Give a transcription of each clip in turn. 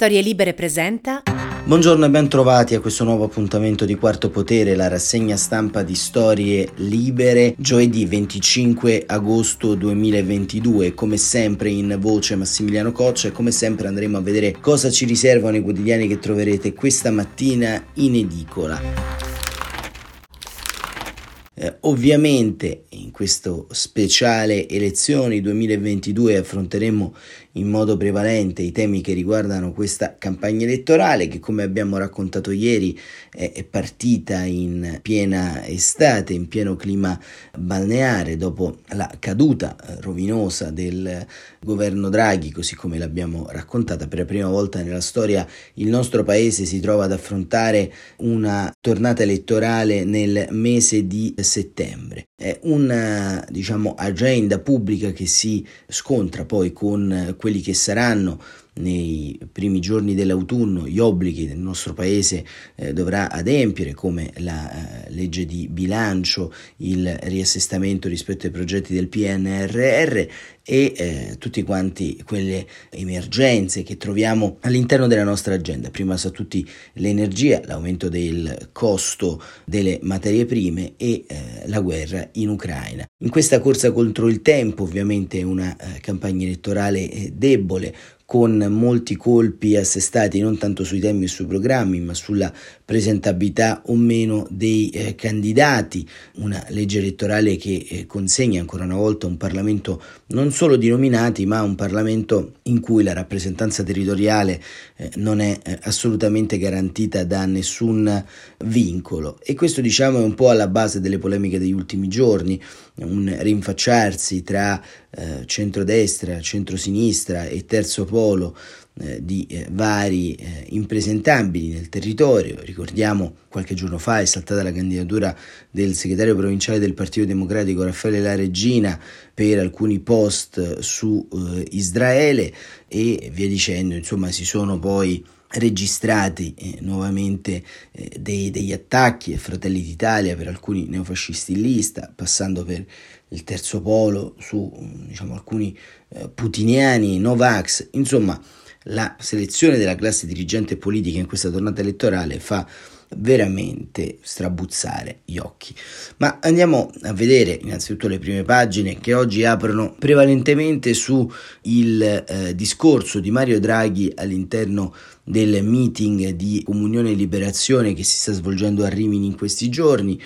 Storie Libere presenta. Buongiorno e ben trovati a questo nuovo appuntamento di Quarto Potere, la rassegna stampa di Storie Libere, giovedì 25 agosto 2022. Come sempre in voce Massimiliano Coccia e come sempre andremo a vedere cosa ci riservano i quotidiani che troverete questa mattina in edicola. Eh, ovviamente in questo speciale elezioni 2022 affronteremo in modo prevalente i temi che riguardano questa campagna elettorale che come abbiamo raccontato ieri è, partita in piena estate, in pieno clima balneare dopo la caduta eh, rovinosa del governo Draghi, così come l'abbiamo raccontata per la prima volta nella storia il nostro paese si trova ad affrontare una tornata elettorale nel mese di settembre. È una diciamo agenda pubblica che si scontra poi con quelli che saranno nei primi giorni dell'autunno gli obblighi del nostro paese eh, dovrà adempiere come la eh, legge di bilancio, il riassestamento rispetto ai progetti del PNRR e eh, tutte quanti quelle emergenze che troviamo all'interno della nostra agenda, prima su tutti l'energia, l'aumento del costo delle materie prime e eh, la guerra in Ucraina. In questa corsa contro il tempo, ovviamente una eh, campagna elettorale eh, debole, con molti colpi assestati non tanto sui temi e sui programmi, ma sulla presentabilità o meno dei eh, candidati, una legge elettorale che eh, consegna ancora una volta un Parlamento non solo di nominati, ma un Parlamento in cui la rappresentanza territoriale eh, non è eh, assolutamente garantita da nessun vincolo. E questo diciamo è un po' alla base delle polemiche degli ultimi giorni, un rinfacciarsi tra eh, centrodestra, centrosinistra e terzo polo eh, di eh, vari eh, impresentabili nel territorio. Ricordiamo qualche giorno fa è saltata la candidatura del segretario provinciale del Partito Democratico Raffaele La Regina per alcuni post su eh, Israele e via dicendo, insomma si sono poi registrati eh, nuovamente eh, dei, degli attacchi a Fratelli d'Italia per alcuni neofascisti in lista, passando per il terzo polo su diciamo, alcuni eh, putiniani, Novax, insomma la selezione della classe dirigente politica in questa tornata elettorale fa veramente strabuzzare gli occhi. Ma andiamo a vedere innanzitutto le prime pagine che oggi aprono prevalentemente su il eh, discorso di Mario Draghi all'interno del meeting di Comunione e Liberazione che si sta svolgendo a Rimini in questi giorni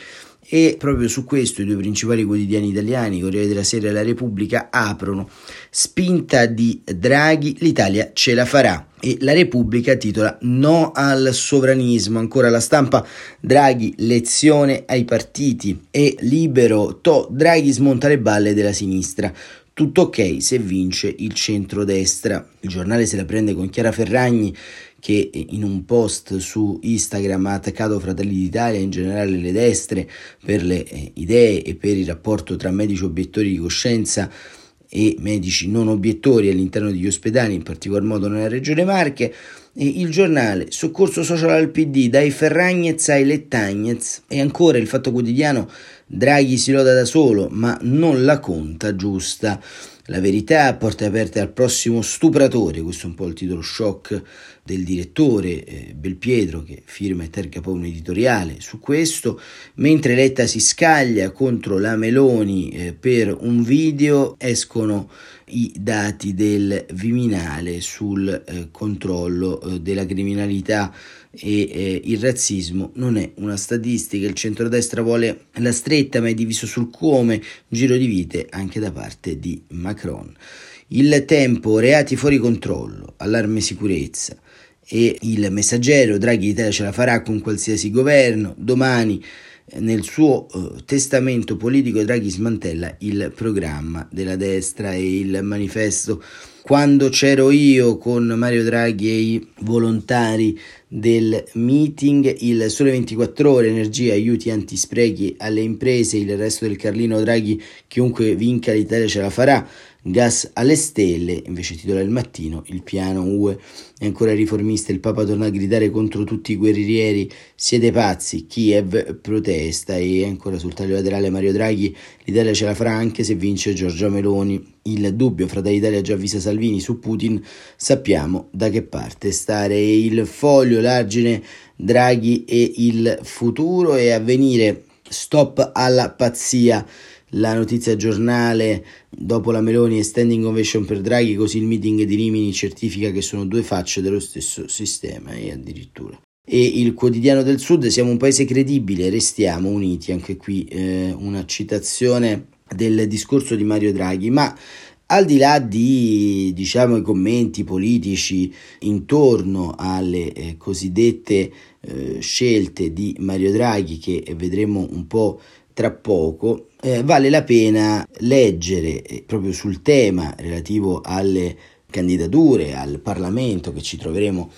e proprio su questo i due principali quotidiani italiani, Corriere della Sera e La Repubblica, aprono spinta di Draghi, l'Italia ce la farà. E la Repubblica titola No al sovranismo. Ancora la stampa Draghi, lezione ai partiti. E libero, To, Draghi smonta le balle della sinistra. Tutto ok se vince il centrodestra. Il giornale se la prende con Chiara Ferragni che in un post su Instagram ha attaccato Fratelli d'Italia in generale le destre per le eh, idee e per il rapporto tra medici obiettori di coscienza e medici non obiettori all'interno degli ospedali, in particolar modo nella regione Marche. E il giornale Soccorso Social al PD, dai Ferragnez ai Lettagnez e ancora il Fatto Quotidiano Draghi si loda da solo, ma non la conta giusta. La verità a porte aperte al prossimo stupratore, questo è un po' il titolo shock del direttore eh, Belpietro che firma e terga poi un editoriale su questo, mentre Letta si scaglia contro la Meloni eh, per un video escono i dati del Viminale sul eh, controllo eh, della criminalità e eh, il razzismo. Non è una statistica, il centrodestra vuole la stretta ma è diviso sul come, giro di vite anche da parte di Macron. Il tempo, reati fuori controllo, allarme sicurezza. E il messaggero Draghi Italia ce la farà con qualsiasi governo, domani nel suo uh, testamento politico Draghi smantella il programma della destra e il manifesto quando c'ero io con Mario Draghi e i volontari del meeting, il Sole 24 Ore, energia, aiuti antisprechi alle imprese, il resto del Carlino Draghi, chiunque vinca l'Italia ce la farà. Gas alle stelle, invece titola il mattino, il piano UE è ancora riformista, il Papa torna a gridare contro tutti i guerrieri, siete pazzi, Kiev protesta e ancora sul taglio laterale Mario Draghi, l'Italia ce la farà anche se vince Giorgia Meloni, il dubbio fra Italia già avvisa Salvini su Putin, sappiamo da che parte stare, il foglio, l'argine, Draghi e il futuro e avvenire, stop alla pazzia la notizia giornale dopo la Meloni e standing ovation per Draghi, così il meeting di Rimini certifica che sono due facce dello stesso sistema e addirittura. E il quotidiano del Sud, siamo un paese credibile, restiamo uniti, anche qui eh, una citazione del discorso di Mario Draghi, ma al di là di diciamo, i commenti politici intorno alle eh, cosiddette eh, scelte di Mario Draghi che vedremo un po' tra poco, eh, vale la pena leggere eh, proprio sul tema relativo alle candidature al Parlamento che ci troveremo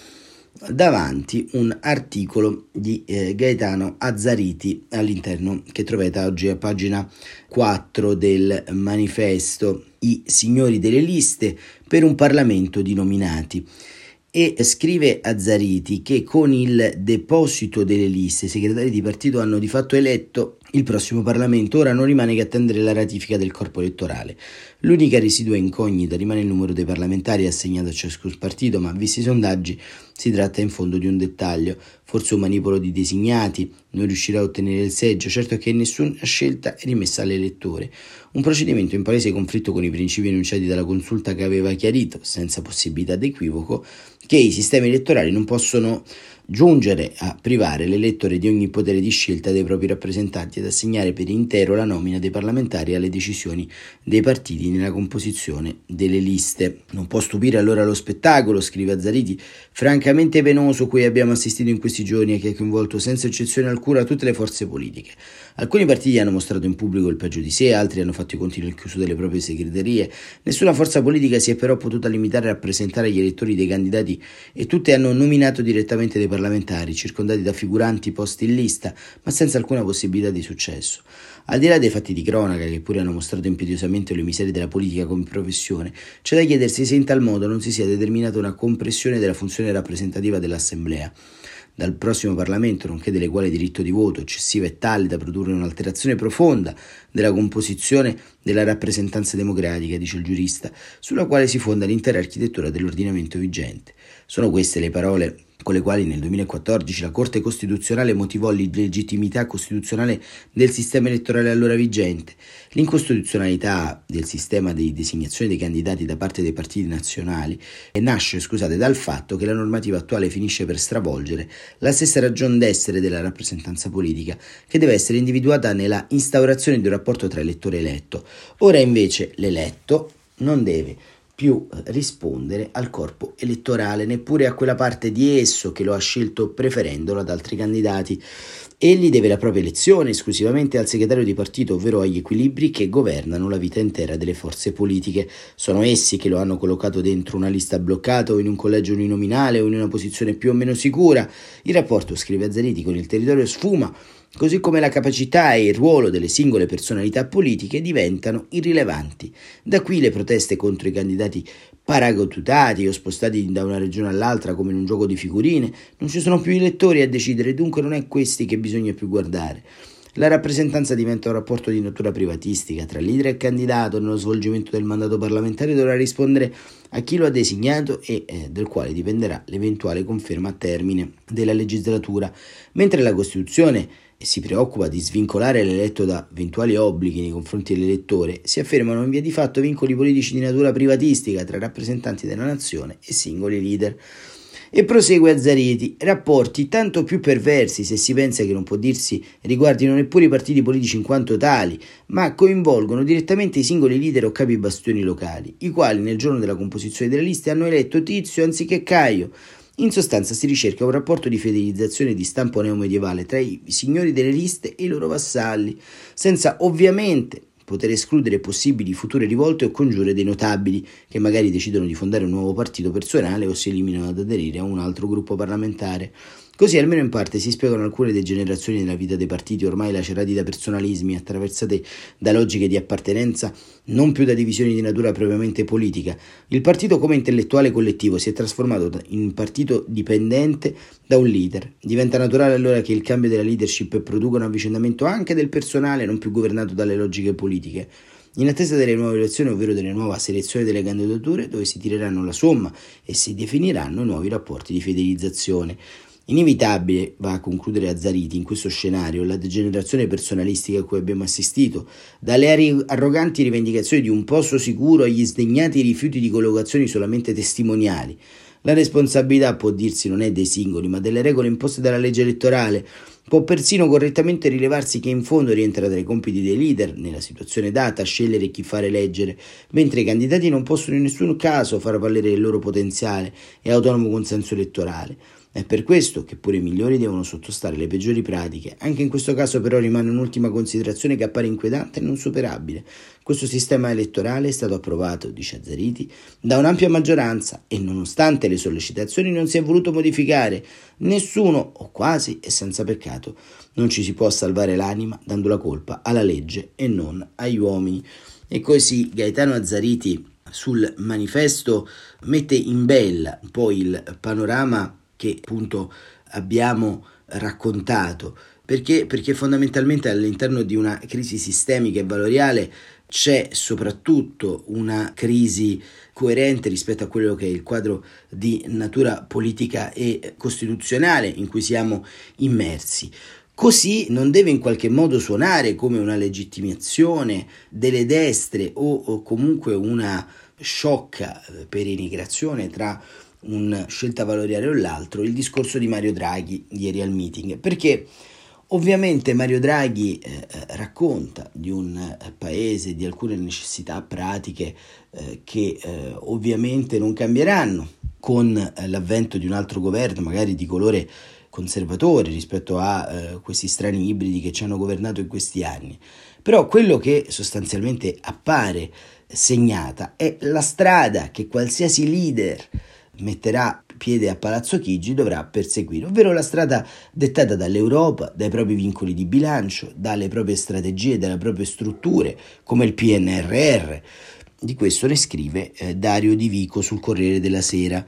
davanti un articolo di eh, Gaetano Azzariti all'interno che trovate oggi a pagina 4 del manifesto I signori delle liste per un Parlamento di nominati. E scrive Azzariti che con il deposito delle liste i segretari di partito hanno di fatto eletto il prossimo Parlamento, ora non rimane che attendere la ratifica del corpo elettorale. L'unica residua incognita rimane il numero dei parlamentari assegnato a ciascun partito, ma visti i sondaggi si tratta in fondo di un dettaglio. Forse un manipolo di designati non riuscirà a ottenere il seggio, certo che nessuna scelta è rimessa all'elettore. Un procedimento in palese conflitto con i principi enunciati dalla consulta che aveva chiarito, senza possibilità di equivoco, che i sistemi elettorali non possono giungere a privare l'elettore di ogni potere di scelta dei propri rappresentanti ed assegnare per intero la nomina dei parlamentari alle decisioni dei partiti nella composizione delle liste. Non può stupire allora lo spettacolo, scrive Azzariti, francamente penoso cui abbiamo assistito in questi giorni e che ha coinvolto senza eccezione alcuna tutte le forze politiche. Alcuni partiti hanno mostrato in pubblico il peggio di sé, altri hanno fatto i conti nel chiuso delle proprie segreterie. Nessuna forza politica si è però potuta limitare a rappresentare gli elettori dei candidati e tutte hanno nominato direttamente dei parlamentari, circondati da figuranti posti in lista, ma senza alcuna possibilità di successo. Al di là dei fatti di cronaca, che pure hanno mostrato impietosamente le miserie della politica come professione, c'è da chiedersi se in tal modo non si sia determinata una compressione della funzione rappresentativa dell'Assemblea dal prossimo Parlamento, nonché delle quali diritto di voto eccessivo e tale da produrre un'alterazione profonda della composizione della rappresentanza democratica, dice il giurista, sulla quale si fonda l'intera architettura dell'ordinamento vigente. Sono queste le parole con le quali nel 2014 la Corte Costituzionale motivò l'illegittimità costituzionale del sistema elettorale allora vigente, l'incostituzionalità del sistema di designazione dei candidati da parte dei partiti nazionali nasce, scusate, dal fatto che la normativa attuale finisce per stravolgere la stessa ragione d'essere della rappresentanza politica, che deve essere individuata nella instaurazione di un rapporto tra elettore e eletto. Ora invece l'eletto non deve più rispondere al corpo elettorale, neppure a quella parte di esso che lo ha scelto preferendolo ad altri candidati. Egli deve la propria elezione esclusivamente al segretario di partito, ovvero agli equilibri che governano la vita intera delle forze politiche. Sono essi che lo hanno collocato dentro una lista bloccata o in un collegio uninominale o in una posizione più o meno sicura. Il rapporto, scrive Azzariti, con il territorio sfuma così come la capacità e il ruolo delle singole personalità politiche diventano irrilevanti. Da qui le proteste contro i candidati paragotutati o spostati da una regione all'altra come in un gioco di figurine. Non ci sono più elettori a decidere, dunque non è questi che bisogna più guardare. La rappresentanza diventa un rapporto di natura privatistica tra leader e candidato nello svolgimento del mandato parlamentare dovrà rispondere a chi lo ha designato e eh, del quale dipenderà l'eventuale conferma a termine della legislatura, mentre la Costituzione si preoccupa di svincolare l'eletto da eventuali obblighi nei confronti dell'elettore, si affermano in via di fatto vincoli politici di natura privatistica tra rappresentanti della nazione e singoli leader. E prosegue Azzariti, rapporti tanto più perversi se si pensa che non può dirsi riguardino neppure i partiti politici in quanto tali, ma coinvolgono direttamente i singoli leader o capi bastioni locali, i quali nel giorno della composizione delle liste hanno eletto Tizio anziché Caio. In sostanza si ricerca un rapporto di fedelizzazione di stampo neomedievale tra i signori delle liste e i loro vassalli, senza ovviamente poter escludere possibili future rivolte o congiure dei notabili che magari decidono di fondare un nuovo partito personale o si eliminano ad aderire a un altro gruppo parlamentare. Così almeno in parte si spiegano alcune degenerazioni nella vita dei partiti ormai lacerati da personalismi, attraversate da logiche di appartenenza, non più da divisioni di natura propriamente politica. Il partito come intellettuale collettivo si è trasformato in partito dipendente da un leader. Diventa naturale allora che il cambio della leadership produca un avvicendamento anche del personale non più governato dalle logiche politiche. In attesa delle nuove elezioni, ovvero delle nuove selezioni delle candidature, dove si tireranno la somma e si definiranno nuovi rapporti di fidelizzazione. Inevitabile, va a concludere Azzariti, in questo scenario la degenerazione personalistica a cui abbiamo assistito, dalle arroganti rivendicazioni di un posto sicuro agli sdegnati rifiuti di collocazioni solamente testimoniali. La responsabilità può dirsi non è dei singoli, ma delle regole imposte dalla legge elettorale. Può persino correttamente rilevarsi che in fondo rientra tra i compiti dei leader, nella situazione data, scegliere chi fare eleggere, mentre i candidati non possono in nessun caso far valere il loro potenziale e autonomo consenso elettorale. È per questo che pure i migliori devono sottostare le peggiori pratiche. Anche in questo caso però rimane un'ultima considerazione che appare inquietante e non superabile. Questo sistema elettorale è stato approvato, dice Azzariti, da un'ampia maggioranza e nonostante le sollecitazioni non si è voluto modificare. Nessuno, o quasi, è senza peccato. Non ci si può salvare l'anima dando la colpa alla legge e non agli uomini. E così Gaetano Azzariti sul manifesto mette in bella poi il panorama che appunto abbiamo raccontato, perché, perché fondamentalmente all'interno di una crisi sistemica e valoriale c'è soprattutto una crisi coerente rispetto a quello che è il quadro di natura politica e costituzionale in cui siamo immersi. Così non deve in qualche modo suonare come una legittimazione delle destre o, o comunque una sciocca eh, peregrinazione tra una scelta valoriale o l'altro, il discorso di Mario Draghi ieri al meeting, perché ovviamente Mario Draghi eh, eh racconta di un eh, paese, di alcune necessità pratiche eh, che eh, ovviamente non cambieranno con eh, l'avvento di un altro governo, magari di colore conservatore rispetto a questi strani ibridi che ci hanno governato in questi anni. Però quello che sostanzialmente appare segnata è la strada che qualsiasi leader metterà piede a Palazzo Chigi dovrà perseguire, ovvero la strada dettata dall'Europa, dai propri vincoli di bilancio, dalle proprie strategie, dalle proprie strutture, come il PNRR. Di questo ne scrive eh, Dario Di Vico sul Corriere della Sera,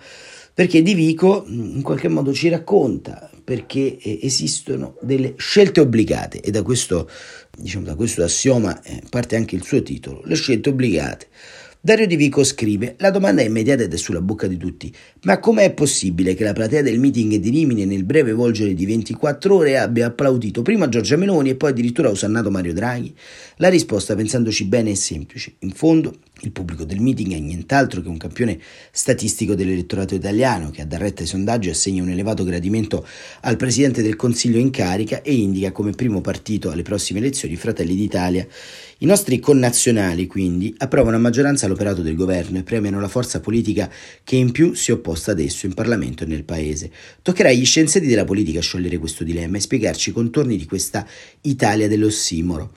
perché Di Vico mm, in qualche modo ci racconta perché eh, esistono delle scelte obbligate e da questo, diciamo, da questo assioma eh, parte anche il suo titolo, le scelte obbligate. Dario Di Vico scrive: La domanda è immediata ed è sulla bocca di tutti. Ma com'è possibile che la platea del meeting di Rimini nel breve volgere di 24 ore abbia applaudito prima Giorgia Meloni e poi addirittura osannato Mario Draghi? La risposta, pensandoci bene, è semplice. In fondo, il pubblico del meeting è nient'altro che un campione statistico dell'elettorato italiano che ha da retta ai sondaggi assegna un elevato gradimento al Presidente del Consiglio in carica e indica come primo partito alle prossime elezioni Fratelli d'Italia. I nostri connazionali, quindi, approvano a maggioranza l'operato del governo e premiano la forza politica che in più si è opposta ad esso in Parlamento e nel Paese. Toccherà agli scienziati della politica sciogliere questo dilemma e spiegarci i contorni di questa Italia dell'ossimoro.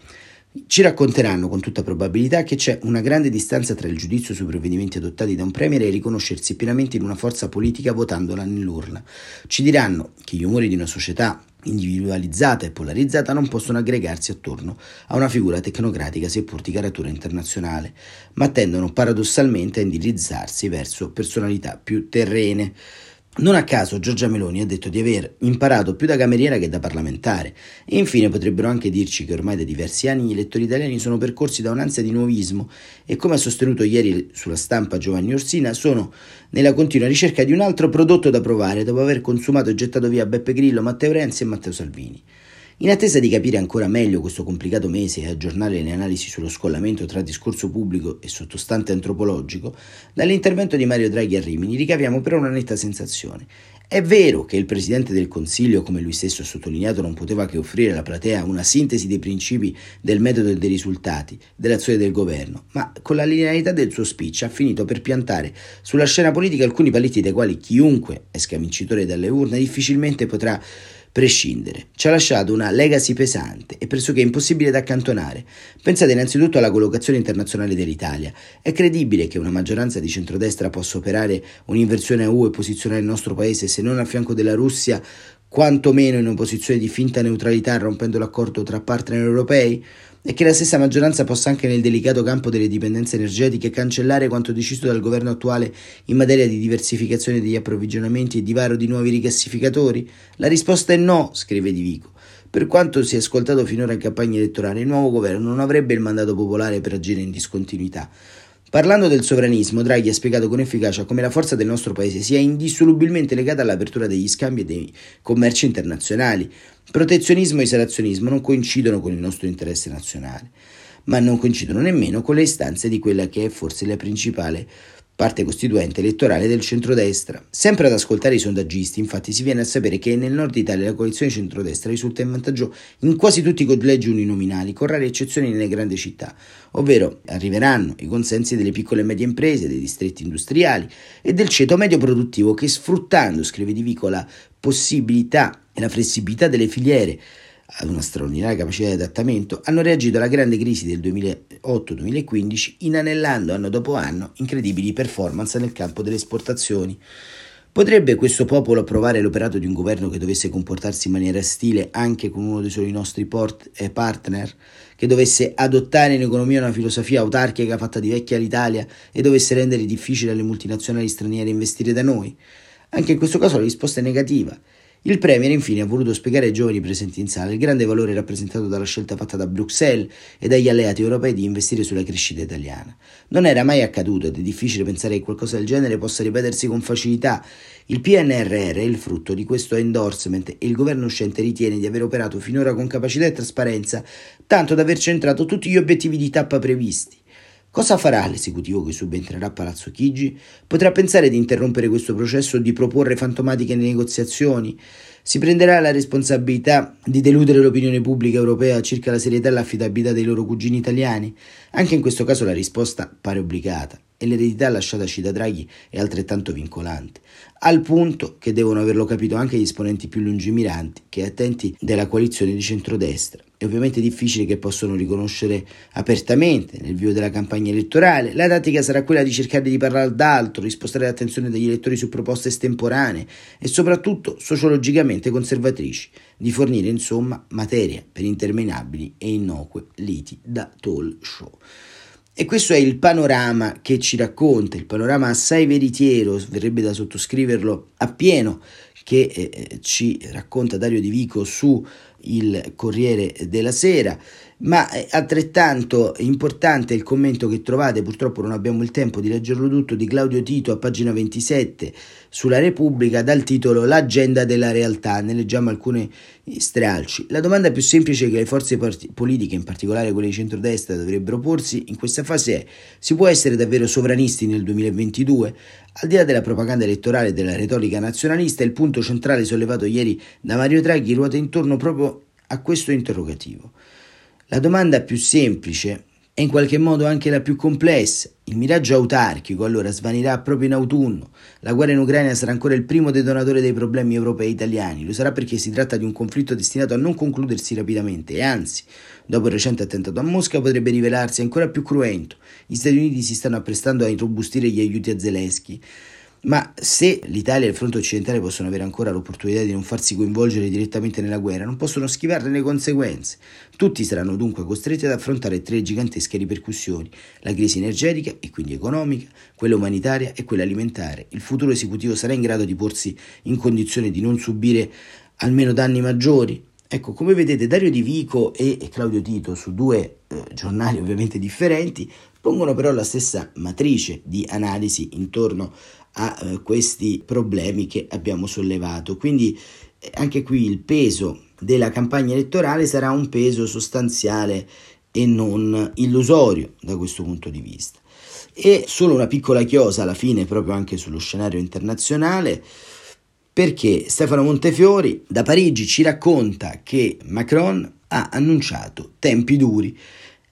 Ci racconteranno con tutta probabilità che c'è una grande distanza tra il giudizio sui provvedimenti adottati da un Premier e riconoscersi pienamente in una forza politica votandola nell'urna. Ci diranno che gli umori di una società individualizzata e polarizzata non possono aggregarsi attorno a una figura tecnocratica seppur di caratura internazionale, ma tendono paradossalmente a indirizzarsi verso personalità più terrene. Non a caso Giorgia Meloni ha detto di aver imparato più da cameriera che da parlamentare e infine potrebbero anche dirci che ormai da diversi anni gli elettori italiani sono percorsi da un'ansia di nuovismo e come ha sostenuto ieri sulla stampa Giovanni Orsina sono nella continua ricerca di un altro prodotto da provare dopo aver consumato e gettato via Beppe Grillo, Matteo Renzi e Matteo Salvini. In attesa di capire ancora meglio questo complicato mese e aggiornare le analisi sullo scollamento tra discorso pubblico e sottostante antropologico, dall'intervento di Mario Draghi a Rimini ricaviamo però una netta sensazione. È vero che il Presidente del Consiglio, come lui stesso ha sottolineato, non poteva che offrire alla platea una sintesi dei principi del metodo e dei risultati dell'azione del governo, ma con la linearità del suo speech ha finito per piantare sulla scena politica alcuni paletti dai quali chiunque esca vincitore dalle urne difficilmente potrà prescindere. Ci ha lasciato una legacy pesante e pressoché impossibile da accantonare. Pensate innanzitutto alla collocazione internazionale dell'Italia. È credibile che una maggioranza di centrodestra possa operare un'inversione a U e posizionare il nostro paese, se non a fianco della Russia, quantomeno in una posizione di finta neutralità rompendo l'accordo tra partner europei? e che la stessa maggioranza possa anche nel delicato campo delle dipendenze energetiche cancellare quanto deciso dal governo attuale in materia di diversificazione degli approvvigionamenti e di varo di nuovi rigassificatori? La risposta è no, scrive Di Vico. Per quanto si è ascoltato finora in campagna elettorale, il nuovo governo non avrebbe il mandato popolare per agire in discontinuità. Parlando del sovranismo, Draghi ha spiegato con efficacia come la forza del nostro paese sia indissolubilmente legata all'apertura degli scambi e dei commerci internazionali. Protezionismo e isolazionismo non coincidono con il nostro interesse nazionale, ma non coincidono nemmeno con le istanze di quella che è forse la principale parte costituente elettorale del centrodestra. Sempre ad ascoltare i sondaggisti, infatti, si viene a sapere che nel nord Italia la coalizione centrodestra risulta in vantaggio in quasi tutti i collegi uninominali, con rare eccezioni nelle grandi città, ovvero arriveranno i consensi delle piccole e medie imprese, dei distretti industriali e del ceto medio produttivo che sfruttando, scrive Di Vico, la possibilità e la flessibilità delle filiere ad una straordinaria capacità di adattamento, hanno reagito alla grande crisi del 2008-2015 inanellando anno dopo anno incredibili performance nel campo delle esportazioni. Potrebbe questo popolo approvare l'operato di un governo che dovesse comportarsi in maniera stile anche con uno dei suoi nostri port- eh, partner, che dovesse adottare in economia una filosofia autarchica fatta di vecchia all'Italia e dovesse rendere difficile alle multinazionali straniere investire da noi? Anche in questo caso la risposta è negativa. Il Premier infine ha voluto spiegare ai giovani presenti in sala il grande valore rappresentato dalla scelta fatta da Bruxelles e dagli alleati europei di investire sulla crescita italiana. Non era mai accaduto ed è difficile pensare che qualcosa del genere possa ripetersi con facilità. Il PNRR è il frutto di questo endorsement e il governo uscente ritiene di aver operato finora con capacità e trasparenza, tanto da aver centrato tutti gli obiettivi di tappa previsti. Cosa farà l'esecutivo che subentrerà a Palazzo Chigi? Potrà pensare di interrompere questo processo o di proporre fantomatiche negoziazioni? Si prenderà la responsabilità di deludere l'opinione pubblica europea circa la serietà e l'affidabilità dei loro cugini italiani? Anche in questo caso la risposta pare obbligata e l'eredità lasciataci da Draghi è altrettanto vincolante, al punto che devono averlo capito anche gli esponenti più lungimiranti che attenti della coalizione di centrodestra. È ovviamente difficile che possano riconoscere apertamente nel vivo della campagna elettorale. La tattica sarà quella di cercare di parlare d'altro, di spostare l'attenzione degli elettori su proposte estemporanee e soprattutto sociologicamente conservatrici, di fornire insomma materia per interminabili e innocue liti da talk show. E questo è il panorama che ci racconta, il panorama assai veritiero, verrebbe da sottoscriverlo appieno, che eh, ci racconta Dario Di Vico su il Corriere della Sera, ma è altrettanto importante il commento che trovate, purtroppo non abbiamo il tempo di leggerlo tutto, di Claudio Tito a pagina 27 sulla Repubblica dal titolo L'agenda della realtà, ne leggiamo alcune stralci. La domanda più semplice che le forze part- politiche, in particolare quelle di centrodestra, dovrebbero porsi in questa fase è si può essere davvero sovranisti nel 2022? Al di là della propaganda elettorale e della retorica nazionalista, il punto centrale sollevato ieri da Mario Draghi ruota intorno proprio a questo interrogativo. La domanda più semplice è in qualche modo anche la più complessa. Il miraggio autarchico allora svanirà proprio in autunno. La guerra in Ucraina sarà ancora il primo detonatore dei problemi europei e italiani. Lo sarà perché si tratta di un conflitto destinato a non concludersi rapidamente e anzi, dopo il recente attentato a Mosca, potrebbe rivelarsi ancora più cruento. Gli Stati Uniti si stanno apprestando a irrobustire gli aiuti a Zelensky. Ma se l'Italia e il fronte occidentale possono avere ancora l'opportunità di non farsi coinvolgere direttamente nella guerra, non possono schivarne le conseguenze. Tutti saranno dunque costretti ad affrontare tre gigantesche ripercussioni: la crisi energetica e quindi economica, quella umanitaria e quella alimentare. Il futuro esecutivo sarà in grado di porsi in condizione di non subire almeno danni maggiori? Ecco, come vedete, Dario Di Vico e Claudio Tito, su due eh, giornali ovviamente differenti, pongono però la stessa matrice di analisi intorno a eh, questi problemi che abbiamo sollevato. Quindi eh, anche qui il peso della campagna elettorale sarà un peso sostanziale e non illusorio da questo punto di vista. E solo una piccola chiosa alla fine proprio anche sullo scenario internazionale perché Stefano Montefiori da Parigi ci racconta che Macron ha annunciato tempi duri,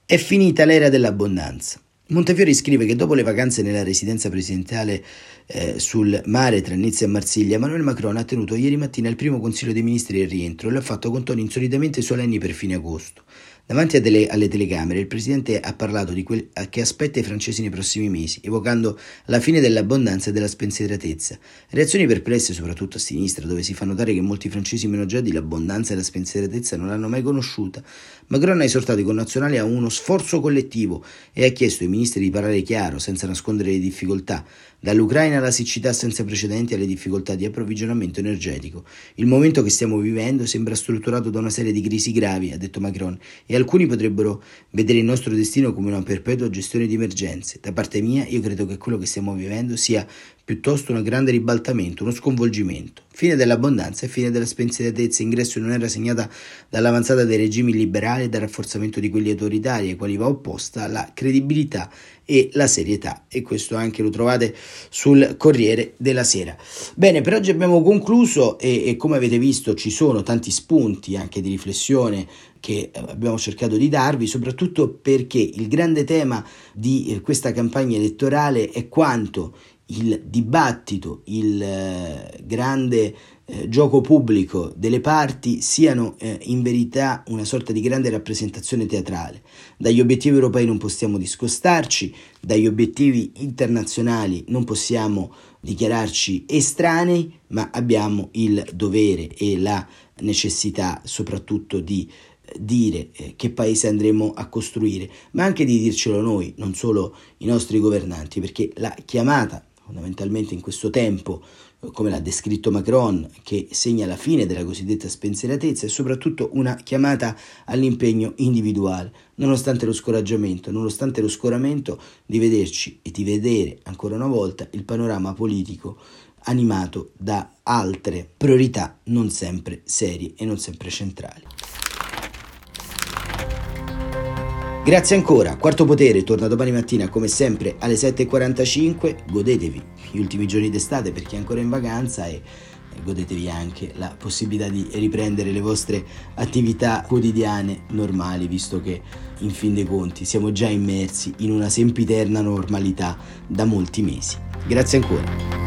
è finita l'era dell'abbondanza. Montefiori scrive che dopo le vacanze nella residenza presidenziale eh, sul mare tra Nizza e Marsiglia, Emmanuel Macron ha tenuto ieri mattina il primo Consiglio dei Ministri del rientro e l'ha fatto con toni insolitamente solenni per fine agosto. Davanti delle, alle telecamere il presidente ha parlato di quel che aspetta i francesi nei prossimi mesi, evocando la fine dell'abbondanza e della spensieratezza. Reazioni perplesse soprattutto a sinistra, dove si fa notare che molti francesi meno già di l'abbondanza e la spensieratezza non l'hanno mai conosciuta. Macron ha esortato i connazionali a uno sforzo collettivo e ha chiesto ai ministri di parlare chiaro, senza nascondere le difficoltà, dall'Ucraina alla siccità senza precedenti alle difficoltà di approvvigionamento energetico. Il momento che stiamo vivendo sembra strutturato da una serie di crisi gravi, ha detto Macron, e alcuni potrebbero vedere il nostro destino come una perpetua gestione di emergenze. Da parte mia, io credo che quello che stiamo vivendo sia piuttosto un grande ribaltamento, uno sconvolgimento. Fine dell'abbondanza e fine della spensieratezza, ingresso in un'era segnata dall'avanzata dei regimi liberali e dal rafforzamento di quelli autoritari, ai quali va opposta la credibilità e la serietà. E questo anche lo trovate sul Corriere della Sera. Bene, per oggi abbiamo concluso e, e come avete visto ci sono tanti spunti anche di riflessione che eh, abbiamo cercato di darvi, soprattutto perché il grande tema di eh, questa campagna elettorale è quanto il dibattito, il eh, grande eh, gioco pubblico delle parti siano eh, in verità una sorta di grande rappresentazione teatrale. Dagli obiettivi europei non possiamo discostarci, dagli obiettivi internazionali non possiamo dichiararci estranei, ma abbiamo il dovere e la necessità soprattutto di dire che paese andremo a costruire, ma anche di dircelo noi, non solo i nostri governanti, perché la chiamata fondamentalmente in questo tempo, come l'ha descritto Macron, che segna la fine della cosiddetta spensieratezza, è soprattutto una chiamata all'impegno individuale, nonostante lo scoraggiamento, nonostante lo scoramento di vederci e di vedere ancora una volta il panorama politico animato da altre priorità non sempre serie e non sempre centrali. Grazie ancora, Quarto Potere torna domani mattina come sempre alle 7.45, godetevi gli ultimi giorni d'estate per chi è ancora in vacanza e godetevi anche la possibilità di riprendere le vostre attività quotidiane normali, visto che in fin dei conti siamo già immersi in una sempiterna normalità da molti mesi. Grazie ancora.